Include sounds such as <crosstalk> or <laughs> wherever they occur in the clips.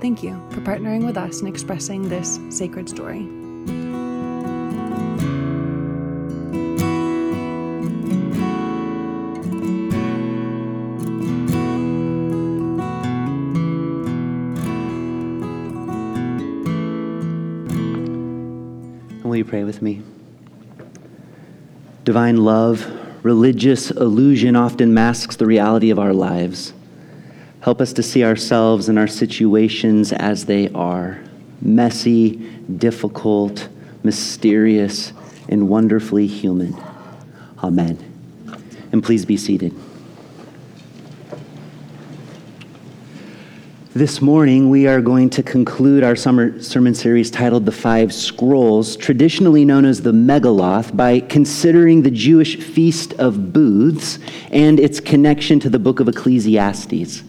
Thank you for partnering with us in expressing this sacred story. Will you pray with me? Divine love, religious illusion often masks the reality of our lives. Help us to see ourselves and our situations as they are messy, difficult, mysterious, and wonderfully human. Amen. And please be seated. This morning, we are going to conclude our summer sermon series titled The Five Scrolls, traditionally known as the Megilloth, by considering the Jewish Feast of Booths and its connection to the book of Ecclesiastes.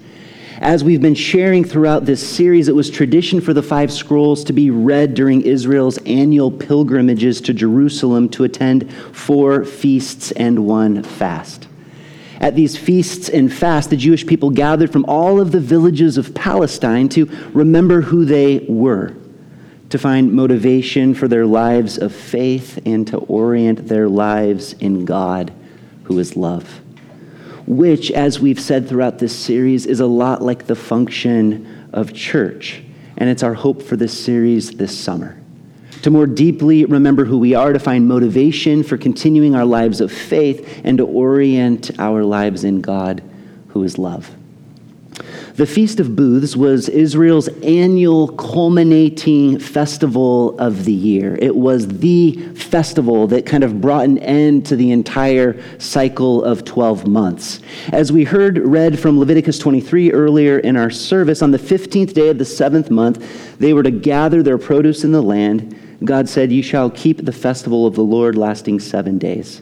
As we've been sharing throughout this series, it was tradition for the five scrolls to be read during Israel's annual pilgrimages to Jerusalem to attend four feasts and one fast. At these feasts and fasts, the Jewish people gathered from all of the villages of Palestine to remember who they were, to find motivation for their lives of faith, and to orient their lives in God, who is love which, as we've said throughout this series, is a lot like the function of church. And it's our hope for this series this summer. To more deeply remember who we are, to find motivation for continuing our lives of faith, and to orient our lives in God, who is love. The Feast of Booths was Israel's annual culminating festival of the year. It was the festival that kind of brought an end to the entire cycle of 12 months. As we heard read from Leviticus 23 earlier in our service, on the 15th day of the seventh month, they were to gather their produce in the land. God said, You shall keep the festival of the Lord lasting seven days.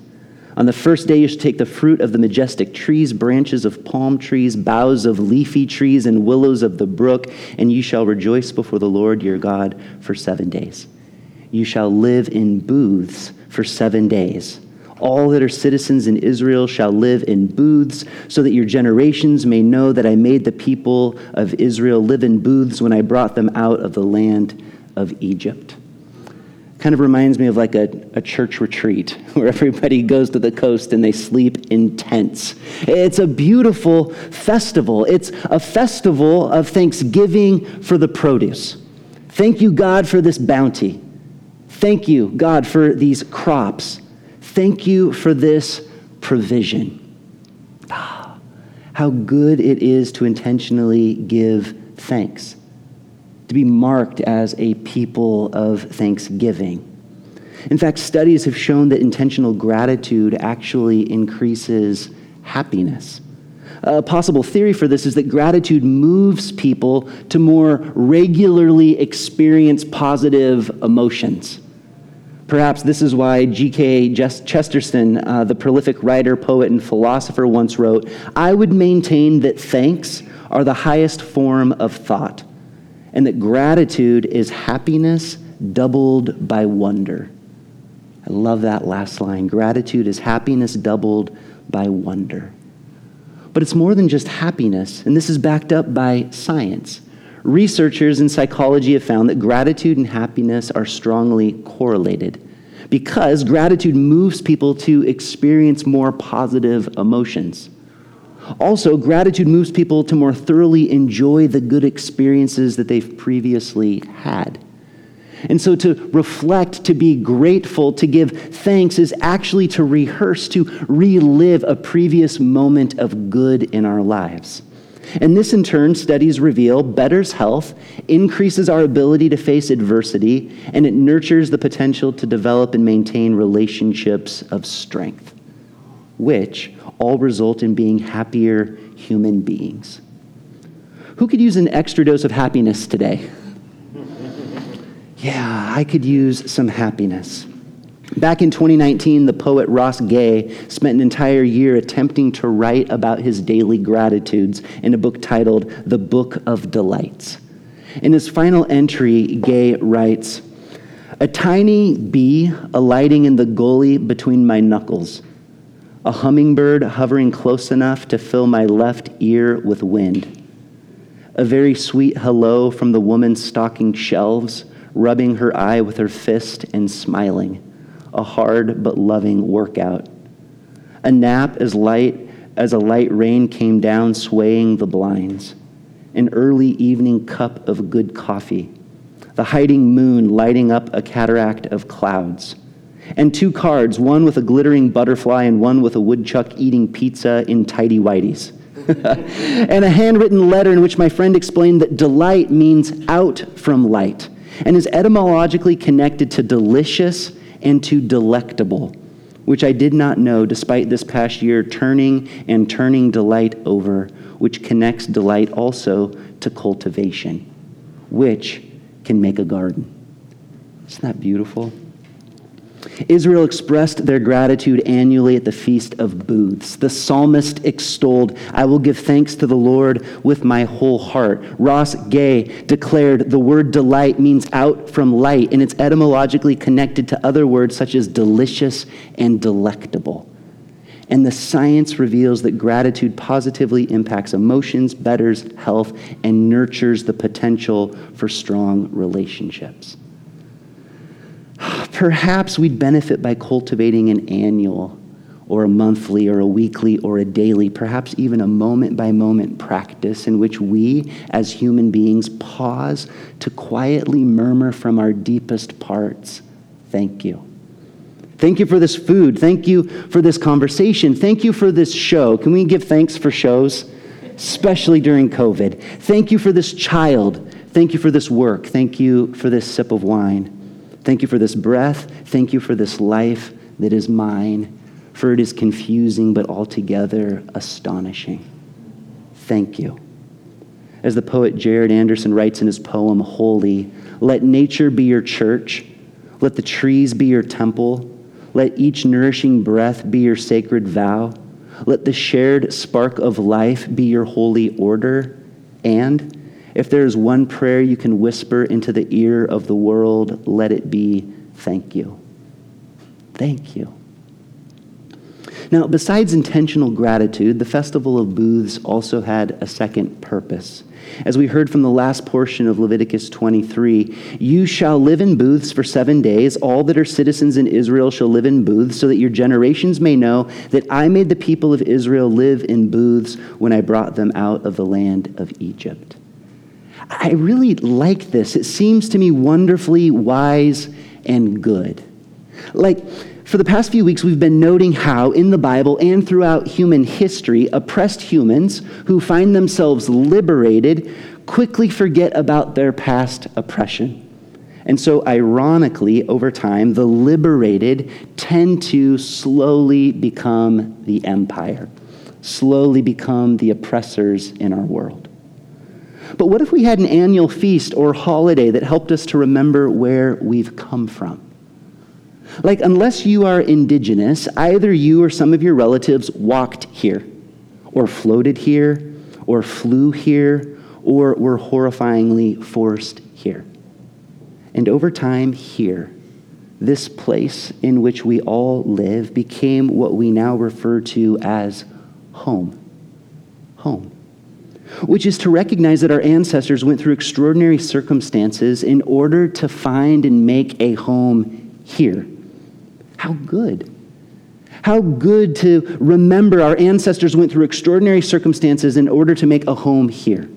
On the first day, you shall take the fruit of the majestic trees, branches of palm trees, boughs of leafy trees, and willows of the brook, and you shall rejoice before the Lord your God for seven days. You shall live in booths for seven days. All that are citizens in Israel shall live in booths, so that your generations may know that I made the people of Israel live in booths when I brought them out of the land of Egypt kind of reminds me of like a, a church retreat <laughs> where everybody goes to the coast and they sleep in tents. It's a beautiful festival. It's a festival of thanksgiving for the produce. Thank you, God, for this bounty. Thank you, God, for these crops. Thank you for this provision. Ah, how good it is to intentionally give thanks to be marked as a people of thanksgiving. In fact, studies have shown that intentional gratitude actually increases happiness. A possible theory for this is that gratitude moves people to more regularly experience positive emotions. Perhaps this is why G.K. Chesterton, uh, the prolific writer, poet, and philosopher, once wrote I would maintain that thanks are the highest form of thought and that gratitude is happiness doubled by wonder. I love that last line. Gratitude is happiness doubled by wonder. But it's more than just happiness, and this is backed up by science. Researchers in psychology have found that gratitude and happiness are strongly correlated because gratitude moves people to experience more positive emotions. Also, gratitude moves people to more thoroughly enjoy the good experiences that they've previously had. And so to reflect, to be grateful, to give thanks is actually to rehearse, to relive a previous moment of good in our lives. And this, in turn, studies reveal betters health, increases our ability to face adversity, and it nurtures the potential to develop and maintain relationships of strength, which all result in being happier human beings. Who could use an extra dose of happiness today? <laughs> Yeah, I could use some happiness. Back in 2019, the poet Ross Gay spent an entire year attempting to write about his daily gratitudes in a book titled The Book of Delights. In his final entry, Gay writes A tiny bee alighting in the gully between my knuckles, a hummingbird hovering close enough to fill my left ear with wind, a very sweet hello from the woman stocking shelves, rubbing her eye with her fist and smiling a hard but loving workout. A nap as light as a light rain came down, swaying the blinds. An early evening cup of good coffee. The hiding moon lighting up a cataract of clouds. And two cards, one with a glittering butterfly and one with a woodchuck eating pizza in tidy whities. <laughs> and a handwritten letter in which my friend explained that delight means out from light and is etymologically connected to delicious and to delectable, which I did not know despite this past year turning and turning delight over, which connects delight also to cultivation, which can make a garden. Isn't that beautiful? Israel expressed their gratitude annually at the Feast of Booths. The psalmist extolled, I will give thanks to the Lord with my whole heart. Ross Gay declared the word delight means out from light, and it's etymologically connected to other words such as delicious and delectable. And the science reveals that gratitude positively impacts emotions, betters health, and nurtures the potential for strong relationships. Perhaps we'd benefit by cultivating an annual or a monthly or a weekly or a daily, perhaps even a moment by moment practice in which we as human beings pause to quietly murmur from our deepest parts, Thank you. Thank you for this food. Thank you for this conversation. Thank you for this show. Can we give thanks for shows? Especially during COVID. Thank you for this child. Thank you for this work. Thank you for this sip of wine. Thank you for this breath. Thank you for this life that is mine, for it is confusing but altogether astonishing. Thank you. As the poet Jared Anderson writes in his poem, Holy, let nature be your church, let the trees be your temple, let each nourishing breath be your sacred vow, let the shared spark of life be your holy order, and if there is one prayer you can whisper into the ear of the world, let it be thank you. Thank you. Now, besides intentional gratitude, the Festival of Booths also had a second purpose. As we heard from the last portion of Leviticus 23, you shall live in booths for seven days. All that are citizens in Israel shall live in booths, so that your generations may know that I made the people of Israel live in booths when I brought them out of the land of Egypt. I really like this. It seems to me wonderfully wise and good. Like, for the past few weeks, we've been noting how, in the Bible and throughout human history, oppressed humans who find themselves liberated quickly forget about their past oppression. And so, ironically, over time, the liberated tend to slowly become the empire, slowly become the oppressors in our world. But what if we had an annual feast or holiday that helped us to remember where we've come from? Like, unless you are indigenous, either you or some of your relatives walked here, or floated here, or flew here, or were horrifyingly forced here. And over time, here, this place in which we all live became what we now refer to as home. Home which is to recognize that our ancestors went through extraordinary circumstances in order to find and make a home here. How good. How good to remember our ancestors went through extraordinary circumstances in order to make a home here.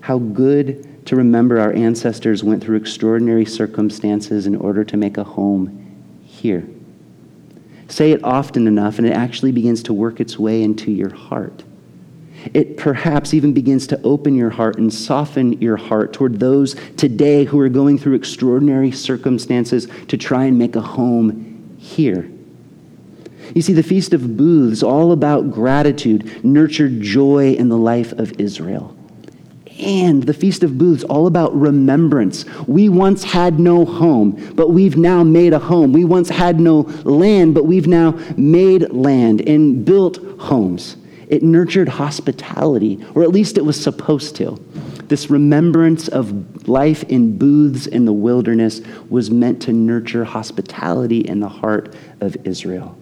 How good to remember our ancestors went through extraordinary circumstances in order to make a home here. Say it often enough, and it actually begins to work its way into your heart it perhaps even begins to open your heart and soften your heart toward those today who are going through extraordinary circumstances to try and make a home here. You see, the Feast of Booths, all about gratitude, nurtured joy in the life of Israel. And the Feast of Booths, all about remembrance. We once had no home, but we've now made a home. We once had no land, but we've now made land and built homes. It nurtured hospitality, or at least it was supposed to. This remembrance of life in booths in the wilderness was meant to nurture hospitality in the heart of Israel.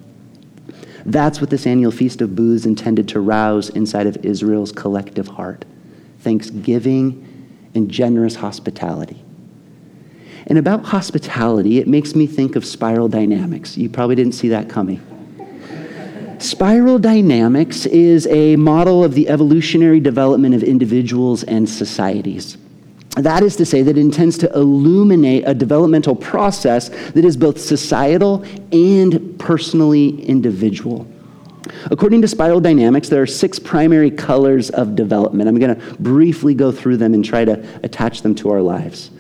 That's what this annual Feast of Booths intended to rouse inside of Israel's collective heart thanksgiving and generous hospitality. And about hospitality, it makes me think of spiral dynamics. You probably didn't see that coming. Spiral dynamics is a model of the evolutionary development of individuals and societies. That is to say, that it intends to illuminate a developmental process that is both societal and personally individual. According to spiral dynamics, there are six primary colors of development. I'm going to briefly go through them and try to attach them to our lives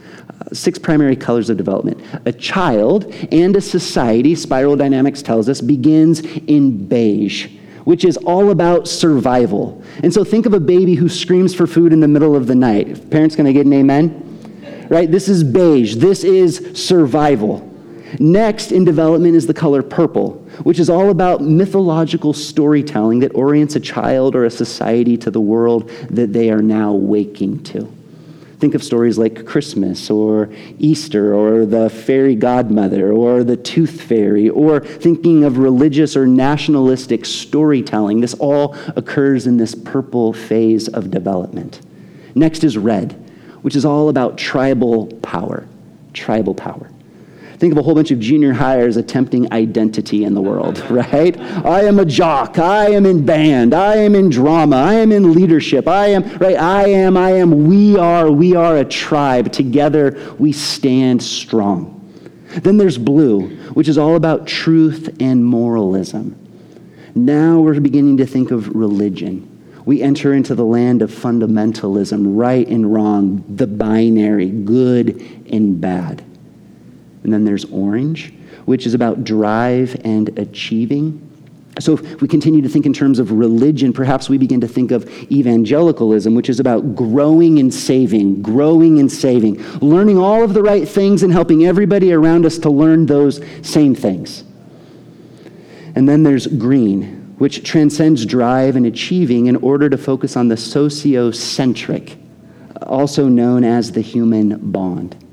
six primary colors of development. A child and a society, spiral dynamics tells us, begins in beige, which is all about survival. And so think of a baby who screams for food in the middle of the night. Parents to get an amen? Right? This is beige. This is survival. Next in development is the color purple, which is all about mythological storytelling that orients a child or a society to the world that they are now waking to. Think of stories like Christmas or Easter or the fairy godmother or the tooth fairy or thinking of religious or nationalistic storytelling. This all occurs in this purple phase of development. Next is red, which is all about tribal power. Tribal power. Think of a whole bunch of junior hires attempting identity in the world, <laughs> right? I am a jock. I am in band. I am in drama. I am in leadership. I am, right? I am, I am, we are, we are a tribe. Together we stand strong. Then there's blue, which is all about truth and moralism. Now we're beginning to think of religion. We enter into the land of fundamentalism, right and wrong, the binary, good and bad. And then there's orange, which is about drive and achieving. So, if we continue to think in terms of religion, perhaps we begin to think of evangelicalism, which is about growing and saving, growing and saving, learning all of the right things and helping everybody around us to learn those same things. And then there's green, which transcends drive and achieving in order to focus on the sociocentric, also known as the human bond.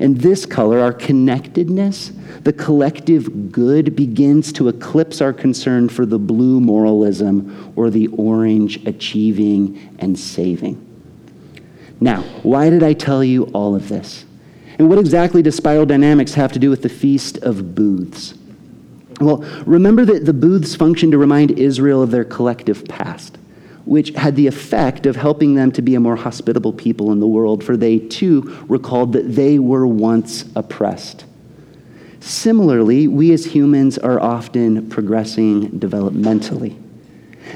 And this color, our connectedness, the collective good, begins to eclipse our concern for the blue moralism or the orange achieving and saving. Now, why did I tell you all of this? And what exactly does spiral dynamics have to do with the Feast of Booths? Well, remember that the booths function to remind Israel of their collective past which had the effect of helping them to be a more hospitable people in the world, for they too recalled that they were once oppressed. Similarly, we as humans are often progressing developmentally.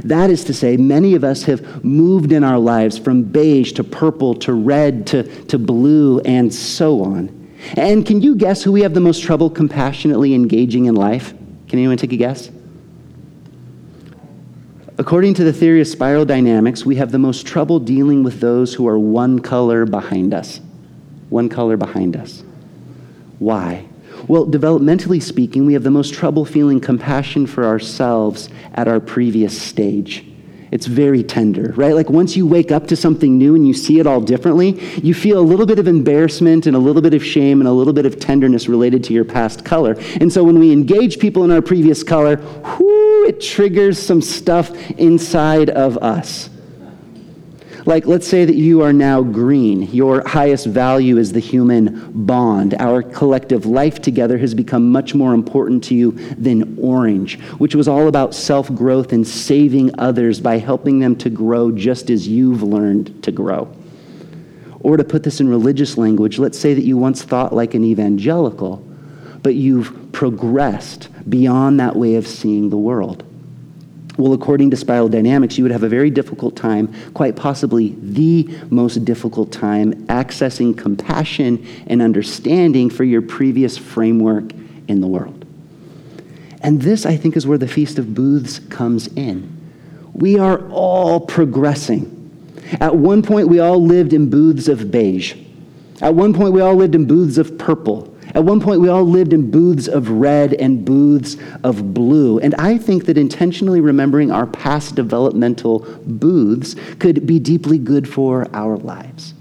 That is to say, many of us have moved in our lives from beige to purple to red to, to blue and so on. And can you guess who we have the most trouble compassionately engaging in life? Can anyone take a guess? According to the theory of spiral dynamics, we have the most trouble dealing with those who are one color behind us. One color behind us. Why? Well, developmentally speaking, we have the most trouble feeling compassion for ourselves at our previous stage. It's very tender, right? Like once you wake up to something new and you see it all differently, you feel a little bit of embarrassment and a little bit of shame and a little bit of tenderness related to your past color. And so when we engage people in our previous color, whoo, it triggers some stuff inside of us. Like, let's say that you are now green. Your highest value is the human bond. Our collective life together has become much more important to you than orange, which was all about self growth and saving others by helping them to grow just as you've learned to grow. Or to put this in religious language, let's say that you once thought like an evangelical, but you've progressed beyond that way of seeing the world. Well, according to spiral dynamics, you would have a very difficult time, quite possibly the most difficult time, accessing compassion and understanding for your previous framework in the world. And this, I think, is where the Feast of Booths comes in. We are all progressing. At one point, we all lived in booths of beige. At one point, we all lived in booths of purple. At one point, we all lived in booths of red and booths of blue. And I think that intentionally remembering our past developmental booths could be deeply good for our lives.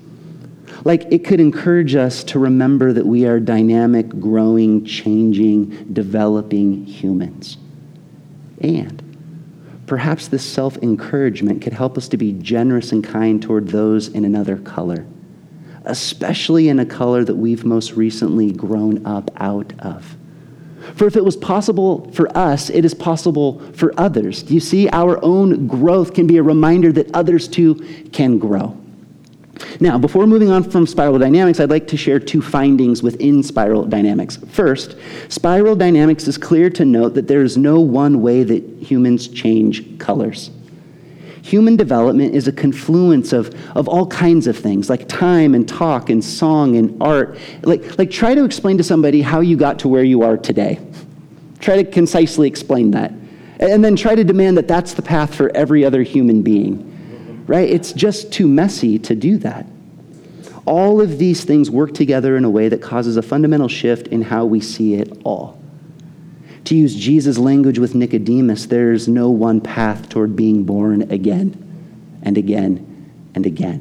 Like it could encourage us to remember that we are dynamic, growing, changing, developing humans. And perhaps this self encouragement could help us to be generous and kind toward those in another color especially in a color that we've most recently grown up out of. For if it was possible for us, it is possible for others. Do you see? Our own growth can be a reminder that others too can grow. Now, before moving on from spiral dynamics, I'd like to share two findings within spiral dynamics. First, spiral dynamics is clear to note that there is no one way that humans change colors. Human development is a confluence of, of all kinds of things, like time and talk and song and art. Like, like, try to explain to somebody how you got to where you are today. Try to concisely explain that. And then try to demand that that's the path for every other human being, right? It's just too messy to do that. All of these things work together in a way that causes a fundamental shift in how we see it all. To use Jesus' language with Nicodemus, there's no one path toward being born again and again and again.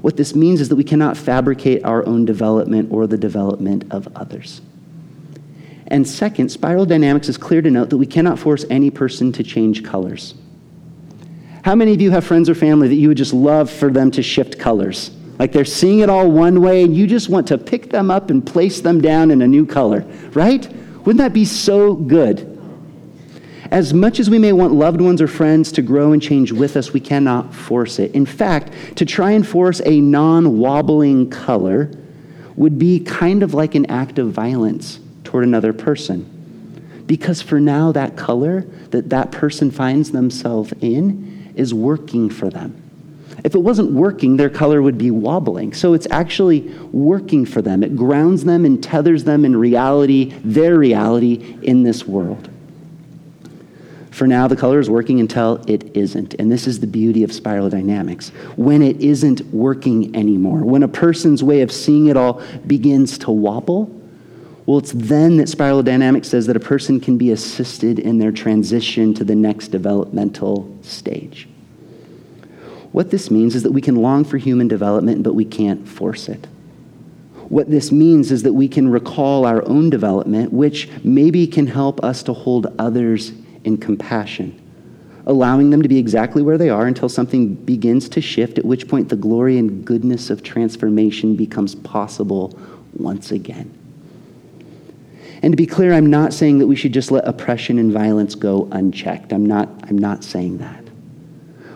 What this means is that we cannot fabricate our own development or the development of others. And second, spiral dynamics is clear to note that we cannot force any person to change colors. How many of you have friends or family that you would just love for them to shift colors? Like they're seeing it all one way, and you just want to pick them up and place them down in a new color, right? Wouldn't that be so good? As much as we may want loved ones or friends to grow and change with us, we cannot force it. In fact, to try and force a non wobbling color would be kind of like an act of violence toward another person. Because for now, that color that that person finds themselves in is working for them. If it wasn't working, their color would be wobbling. So it's actually working for them. It grounds them and tethers them in reality, their reality in this world. For now, the color is working until it isn't. And this is the beauty of spiral dynamics. When it isn't working anymore, when a person's way of seeing it all begins to wobble, well, it's then that spiral dynamics says that a person can be assisted in their transition to the next developmental stage. What this means is that we can long for human development, but we can't force it. What this means is that we can recall our own development, which maybe can help us to hold others in compassion, allowing them to be exactly where they are until something begins to shift, at which point the glory and goodness of transformation becomes possible once again. And to be clear, I'm not saying that we should just let oppression and violence go unchecked. I'm not, I'm not saying that.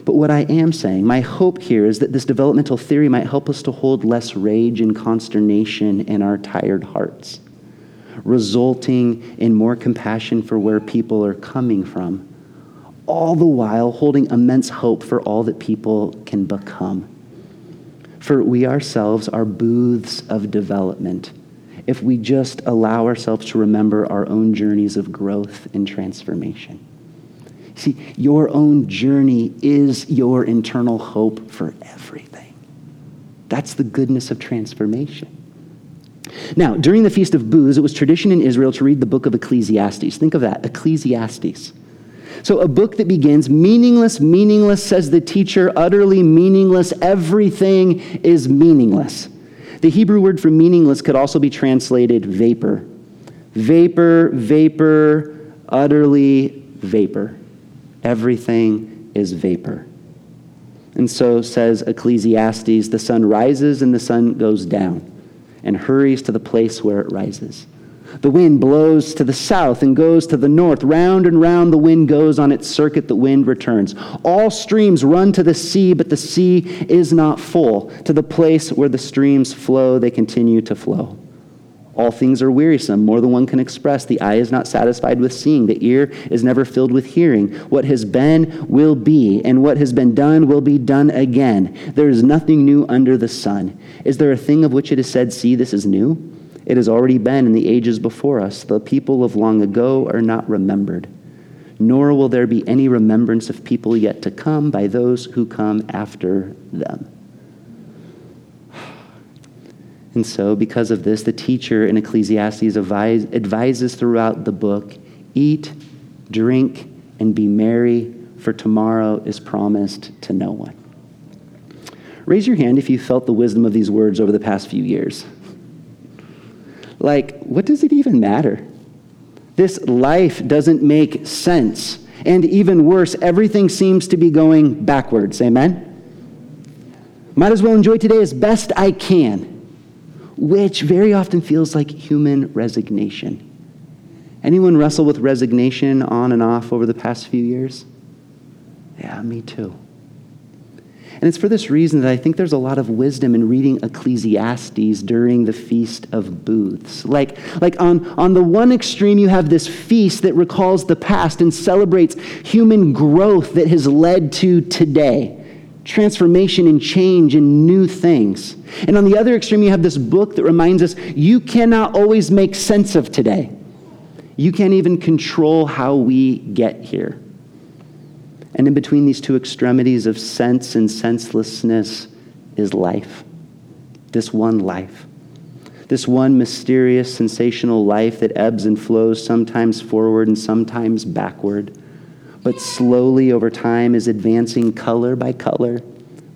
But what I am saying, my hope here is that this developmental theory might help us to hold less rage and consternation in our tired hearts, resulting in more compassion for where people are coming from, all the while holding immense hope for all that people can become. For we ourselves are booths of development if we just allow ourselves to remember our own journeys of growth and transformation. See, your own journey is your internal hope for everything. That's the goodness of transformation. Now, during the Feast of Booths, it was tradition in Israel to read the book of Ecclesiastes. Think of that Ecclesiastes. So, a book that begins meaningless, meaningless, says the teacher, utterly meaningless, everything is meaningless. The Hebrew word for meaningless could also be translated vapor. Vapor, vapor, utterly vapor. Everything is vapor. And so says Ecclesiastes the sun rises and the sun goes down and hurries to the place where it rises. The wind blows to the south and goes to the north. Round and round the wind goes on its circuit, the wind returns. All streams run to the sea, but the sea is not full. To the place where the streams flow, they continue to flow. All things are wearisome, more than one can express. The eye is not satisfied with seeing, the ear is never filled with hearing. What has been will be, and what has been done will be done again. There is nothing new under the sun. Is there a thing of which it is said, See, this is new? It has already been in the ages before us. The people of long ago are not remembered. nor will there be any remembrance of people yet to come by those who come after them. And so, because of this, the teacher in Ecclesiastes advise, advises throughout the book eat, drink, and be merry, for tomorrow is promised to no one. Raise your hand if you felt the wisdom of these words over the past few years. Like, what does it even matter? This life doesn't make sense. And even worse, everything seems to be going backwards. Amen? Might as well enjoy today as best I can, which very often feels like human resignation. Anyone wrestle with resignation on and off over the past few years? Yeah, me too. And it's for this reason that I think there's a lot of wisdom in reading Ecclesiastes during the Feast of Booths. Like, like on, on the one extreme, you have this feast that recalls the past and celebrates human growth that has led to today transformation and change and new things. And on the other extreme, you have this book that reminds us you cannot always make sense of today. You can't even control how we get here. And in between these two extremities of sense and senselessness is life. This one life. This one mysterious, sensational life that ebbs and flows, sometimes forward and sometimes backward, but slowly over time is advancing color by color,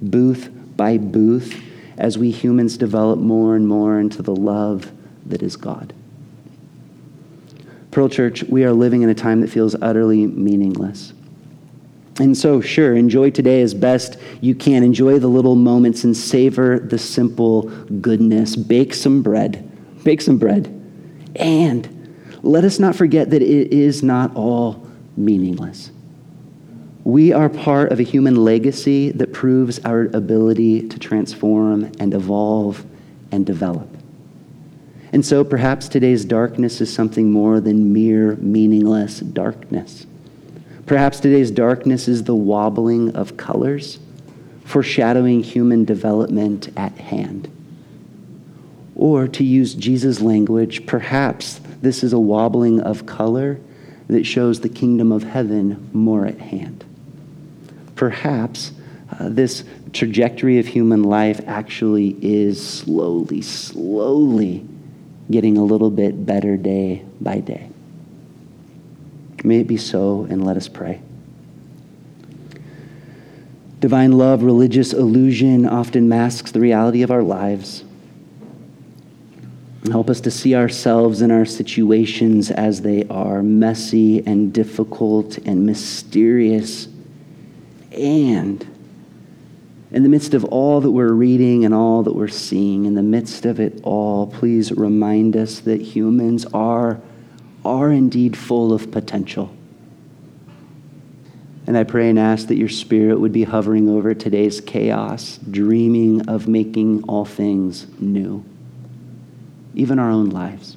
booth by booth, as we humans develop more and more into the love that is God. Pearl Church, we are living in a time that feels utterly meaningless. And so, sure, enjoy today as best you can. Enjoy the little moments and savor the simple goodness. Bake some bread. Bake some bread. And let us not forget that it is not all meaningless. We are part of a human legacy that proves our ability to transform and evolve and develop. And so perhaps today's darkness is something more than mere meaningless darkness. Perhaps today's darkness is the wobbling of colors, foreshadowing human development at hand. Or to use Jesus' language, perhaps this is a wobbling of color that shows the kingdom of heaven more at hand. Perhaps uh, this trajectory of human life actually is slowly, slowly getting a little bit better day by day. May it be so, and let us pray. Divine love, religious illusion often masks the reality of our lives. Help us to see ourselves and our situations as they are messy and difficult and mysterious. And in the midst of all that we're reading and all that we're seeing, in the midst of it all, please remind us that humans are are indeed full of potential. And I pray and ask that your spirit would be hovering over today's chaos, dreaming of making all things new, even our own lives.